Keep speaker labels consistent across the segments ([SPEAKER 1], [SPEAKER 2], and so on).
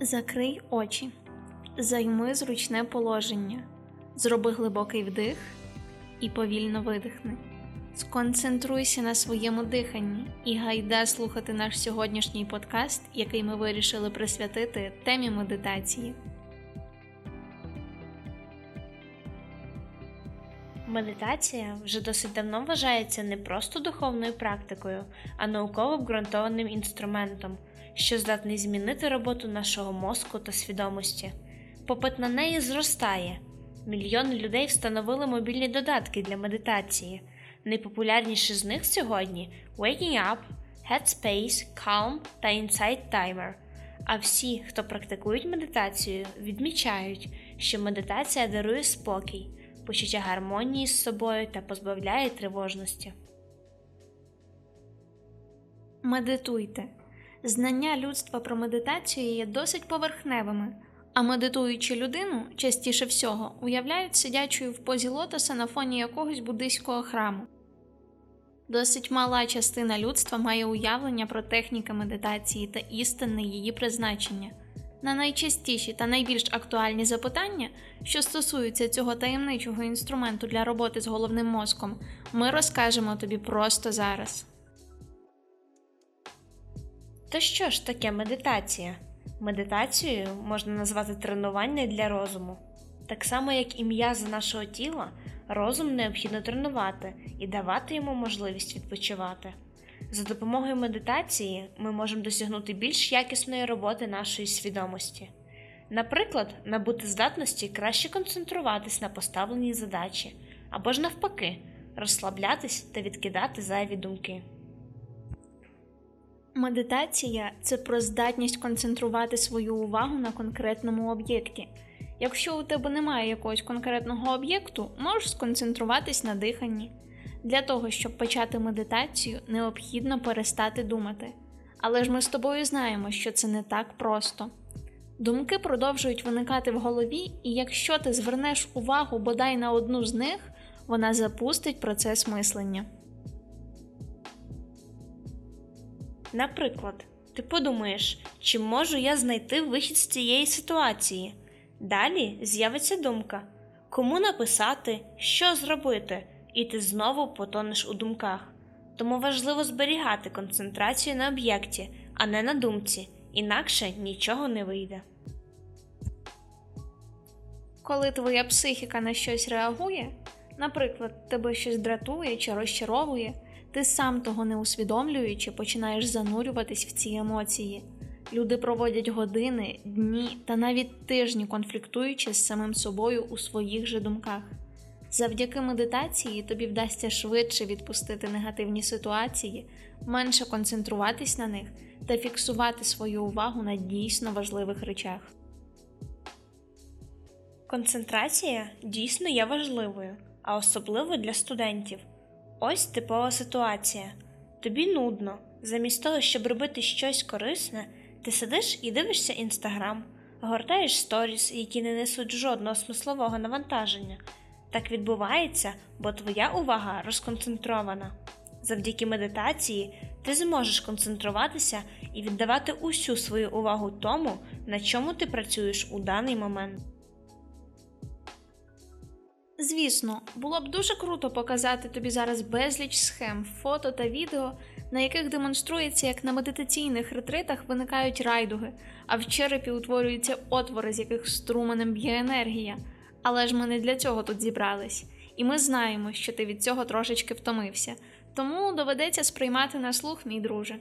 [SPEAKER 1] Закрий очі, займи зручне положення, зроби глибокий вдих і повільно видихни. Сконцентруйся на своєму диханні і гайда слухати наш сьогоднішній подкаст, який ми вирішили присвятити темі медитації.
[SPEAKER 2] Медитація вже досить давно вважається не просто духовною практикою, а науково обґрунтованим інструментом, що здатний змінити роботу нашого мозку та свідомості. Попит на неї зростає. Мільйони людей встановили мобільні додатки для медитації. Найпопулярніші з них сьогодні Waking Up, Headspace, Calm та Insight Timer. А всі, хто практикують медитацію, відмічають, що медитація дарує спокій, почуття гармонії з собою та позбавляє тривожності.
[SPEAKER 1] Медитуйте. Знання людства про медитацію є досить поверхневими, а медитуючу людину частіше всього уявляють сидячою в позі лотоса на фоні якогось буддийського храму. Досить мала частина людства має уявлення про техніки медитації та істинне її призначення. На найчастіші та найбільш актуальні запитання, що стосуються цього таємничого інструменту для роботи з головним мозком, ми розкажемо тобі просто зараз.
[SPEAKER 2] То що ж таке медитація? Медитацією можна назвати тренування для розуму. Так само, як і м'язи нашого тіла, розум необхідно тренувати і давати йому можливість відпочивати. За допомогою медитації ми можемо досягнути більш якісної роботи нашої свідомості. Наприклад, набути здатності краще концентруватись на поставленій задачі, або ж навпаки, розслаблятись та відкидати зайві думки.
[SPEAKER 1] Медитація це про здатність концентрувати свою увагу на конкретному об'єкті. Якщо у тебе немає якогось конкретного об'єкту, можеш сконцентруватись на диханні. Для того, щоб почати медитацію, необхідно перестати думати. Але ж ми з тобою знаємо, що це не так просто. Думки продовжують виникати в голові, і якщо ти звернеш увагу бодай на одну з них, вона запустить процес мислення.
[SPEAKER 2] Наприклад, ти подумаєш, чи можу я знайти вихід з цієї ситуації. Далі з'явиться думка, кому написати, що зробити, і ти знову потонеш у думках. Тому важливо зберігати концентрацію на об'єкті, а не на думці, інакше нічого не вийде.
[SPEAKER 1] Коли твоя психіка на щось реагує, наприклад, тебе щось дратує чи розчаровує, ти сам того не усвідомлюючи, починаєш занурюватись в ці емоції. Люди проводять години, дні та навіть тижні конфліктуючи з самим собою у своїх же думках. Завдяки медитації тобі вдасться швидше відпустити негативні ситуації, менше концентруватись на них та фіксувати свою увагу на дійсно важливих речах.
[SPEAKER 2] Концентрація дійсно є важливою, а особливо для студентів. Ось типова ситуація. Тобі нудно. Замість того, щоб робити щось корисне, ти сидиш і дивишся інстаграм, гортаєш сторіс, які не несуть жодного смислового навантаження. Так відбувається, бо твоя увага розконцентрована. Завдяки медитації ти зможеш концентруватися і віддавати усю свою увагу тому, на чому ти працюєш у даний момент.
[SPEAKER 1] Звісно, було б дуже круто показати тобі зараз безліч схем, фото та відео, на яких демонструється, як на медитаційних ретритах виникають райдуги, а в черепі утворюються отвори, з яких струменем б'є енергія. Але ж ми не для цього тут зібрались, і ми знаємо, що ти від цього трошечки втомився, тому доведеться сприймати на слух, мій друже.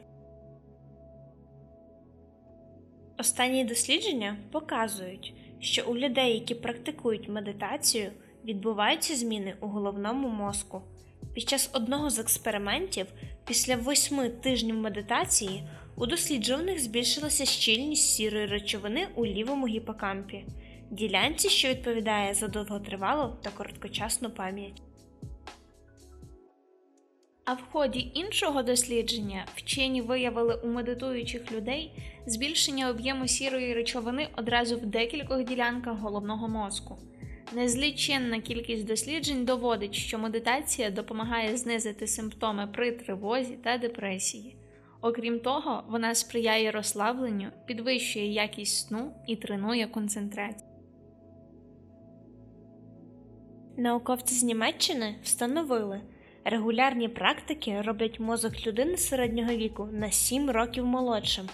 [SPEAKER 2] Останні дослідження показують, що у людей, які практикують медитацію, відбуваються зміни у головному мозку. Під час одного з експериментів, після восьми тижнів медитації, у досліджуваних збільшилася щільність сірої речовини у лівому гіпокампі, ділянці, що відповідає за довготривалу та короткочасну пам'ять.
[SPEAKER 1] А в ході іншого дослідження вчені виявили у медитуючих людей збільшення об'єму сірої речовини одразу в декількох ділянках головного мозку. Незліченна кількість досліджень доводить, що медитація допомагає знизити симптоми при тривозі та депресії. Окрім того, вона сприяє розслабленню, підвищує якість сну і тренує концентрацію.
[SPEAKER 2] Науковці з Німеччини встановили, регулярні практики роблять мозок людини середнього віку на 7 років молодшим.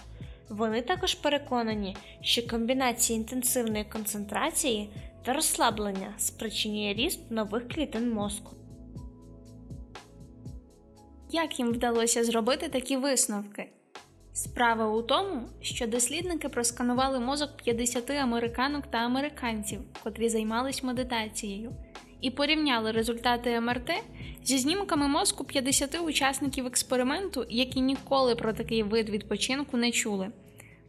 [SPEAKER 2] Вони також переконані, що комбінація інтенсивної концентрації та розслаблення спричинює ріст нових клітин мозку.
[SPEAKER 1] Як їм вдалося зробити такі висновки? Справа у тому, що дослідники просканували мозок 50 американок та американців, котрі займались медитацією, і порівняли результати МРТ зі знімками мозку 50 учасників експерименту, які ніколи про такий вид відпочинку не чули.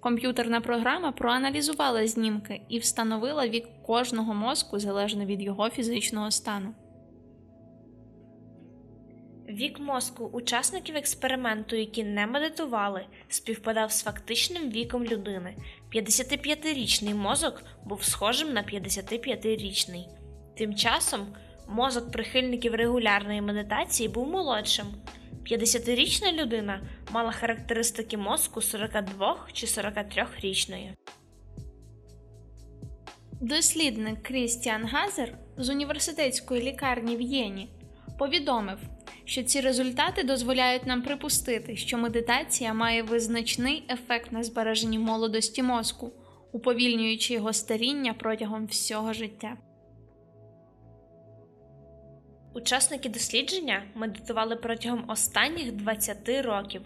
[SPEAKER 1] Комп'ютерна програма проаналізувала знімки і встановила вік кожного мозку залежно від його фізичного стану.
[SPEAKER 2] Вік мозку учасників експерименту, які не медитували, співпадав з фактичним віком людини. 55-річний мозок був схожим на 55-річний. Тим часом мозок прихильників регулярної медитації був молодшим. 50-річна людина мала характеристики мозку 42 чи 43-річної.
[SPEAKER 1] Дослідник Крістіан Газер з університетської лікарні в Єні повідомив, що ці результати дозволяють нам припустити, що медитація має визначний ефект на збереженні молодості мозку, уповільнюючи його старіння протягом всього життя.
[SPEAKER 2] Учасники дослідження медитували протягом останніх 20 років,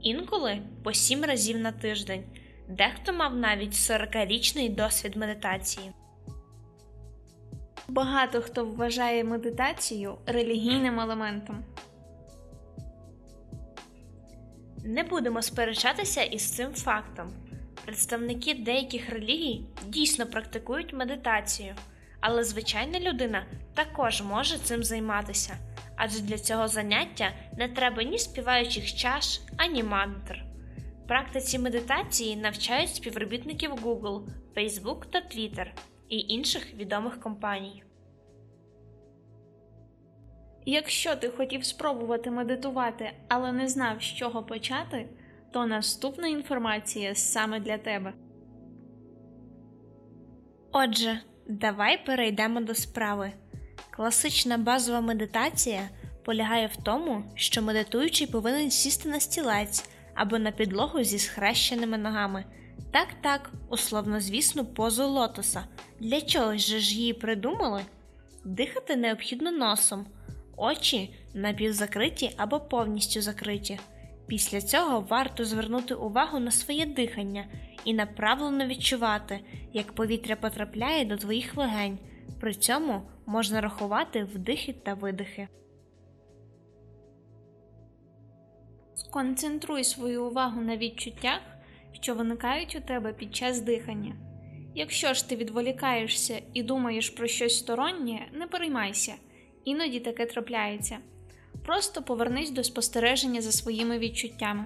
[SPEAKER 2] інколи по 7 разів на тиждень. Дехто мав навіть 40-річний досвід медитації.
[SPEAKER 1] Багато хто вважає медитацію релігійним елементом.
[SPEAKER 2] Не будемо сперечатися із цим фактом. Представники деяких релігій дійсно практикують медитацію, але звичайна людина також може цим займатися, адже для цього заняття не треба ні співаючих чаш, ані мантр. Практиці медитації навчають співробітників Google, Facebook та Twitter і інших відомих компаній.
[SPEAKER 1] Якщо ти хотів спробувати медитувати, але не знав, з чого почати, то наступна інформація саме для тебе.
[SPEAKER 2] Отже, давай перейдемо до справи. Класична базова медитація полягає в тому, що медитуючий повинен сісти на стілець або на підлогу зі схрещеними ногами. Так, так, условно звісну позу лотоса. Для чого ж її придумали? Дихати необхідно носом, очі напівзакриті або повністю закриті. Після цього варто звернути увагу на своє дихання і направлено відчувати, як повітря потрапляє до твоїх легень. При цьому можна рахувати вдихи та видихи.
[SPEAKER 1] Сконцентруй свою увагу на відчуттях, що виникають у тебе під час дихання. Якщо ж ти відволікаєшся і думаєш про щось стороннє, не переймайся, іноді таке трапляється. Просто повернись до спостереження за своїми відчуттями.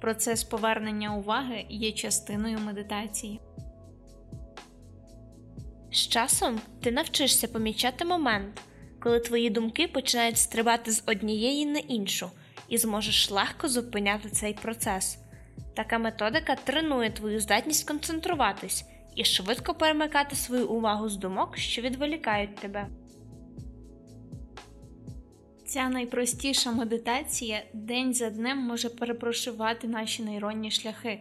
[SPEAKER 1] Процес повернення уваги є частиною медитації.
[SPEAKER 2] З часом ти навчишся помічати момент, коли твої думки починають стрибати з однієї на іншу, і зможеш легко зупиняти цей процес. Така методика тренує твою здатність концентруватись і швидко перемикати свою увагу з думок, що відволікають тебе.
[SPEAKER 1] Ця найпростіша медитація день за днем може перепрошивати наші нейронні шляхи,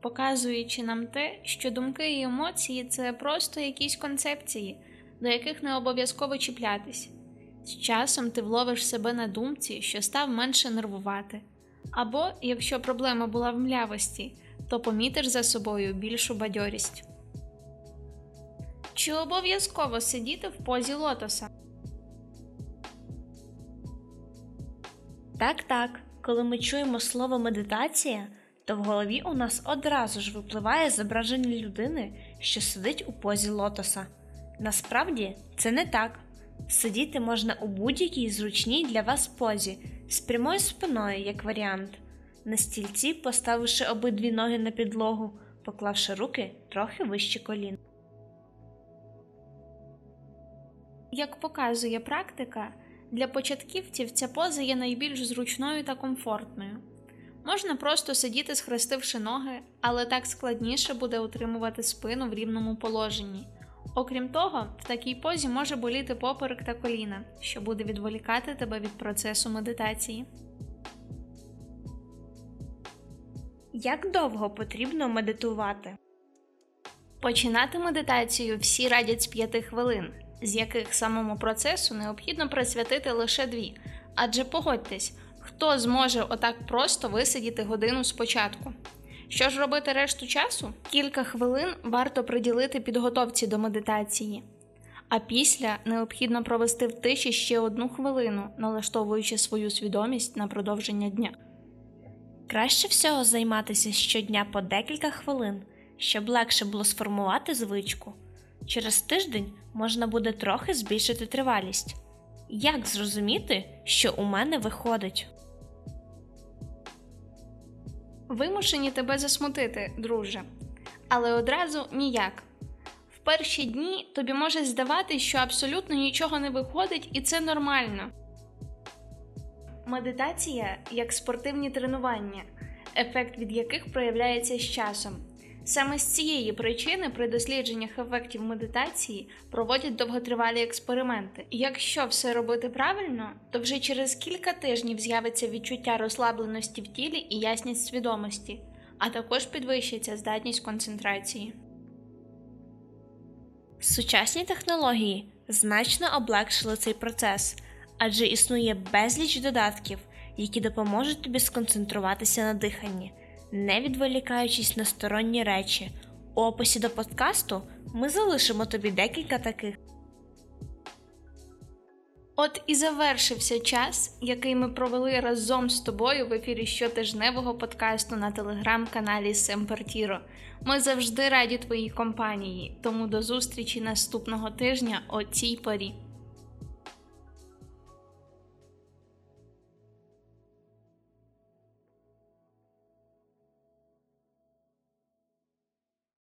[SPEAKER 1] показуючи нам те, що думки і емоції це просто якісь концепції, до яких не обов'язково чіплятись. З часом ти вловиш себе на думці, що став менше нервувати. Або, якщо проблема була в млявості, то помітиш за собою більшу бадьорість. Чи обов'язково сидіти в позі лотоса?
[SPEAKER 2] Так, так, коли ми чуємо слово медитація, то в голові у нас одразу ж випливає зображення людини, що сидить у позі лотоса. Насправді це не так. Сидіти можна у будь-якій зручній для вас позі, з прямою спиною, як варіант, на стільці, поставивши обидві ноги на підлогу, поклавши руки трохи вище колін.
[SPEAKER 1] Як показує практика, для початківців ця поза є найбільш зручною та комфортною. Можна просто сидіти, схрестивши ноги, але так складніше буде утримувати спину в рівному положенні. Окрім того, в такій позі може боліти поперек та коліна, що буде відволікати тебе від процесу медитації.
[SPEAKER 2] Як довго потрібно медитувати?
[SPEAKER 1] Починати медитацію всі радять з 5 хвилин, з яких самому процесу необхідно присвятити лише 2. Адже погодьтесь, хто зможе отак просто висидіти годину спочатку. Що ж робити решту часу? Кілька хвилин варто приділити підготовці до медитації, а після необхідно провести в тиші ще одну хвилину, налаштовуючи свою свідомість на продовження дня.
[SPEAKER 2] Краще всього займатися щодня по декілька хвилин, щоб легше було сформувати звичку. Через тиждень можна буде трохи збільшити тривалість. Як зрозуміти, що у мене виходить?
[SPEAKER 1] Вимушені тебе засмутити, друже, але одразу ніяк. В перші дні тобі може здаватись, що абсолютно нічого не виходить, і це нормально. Медитація як спортивні тренування, ефект від яких проявляється з часом. Саме з цієї причини при дослідженнях ефектів медитації проводять довготривалі експерименти. Якщо все робити правильно, то вже через кілька тижнів з'явиться відчуття розслабленості в тілі і ясність свідомості, а також підвищиться здатність концентрації.
[SPEAKER 2] Сучасні технології значно облегшили цей процес, адже існує безліч додатків, які допоможуть тобі сконцентруватися на диханні, не відволікаючись на сторонні речі. У описі до подкасту ми залишимо тобі декілька таких.
[SPEAKER 1] От і завершився час, який ми провели разом з тобою в ефірі щотижневого подкасту на телеграм-каналі Семпертіро. Ми завжди раді твоїй компанії, тому до зустрічі наступного тижня о цій порі.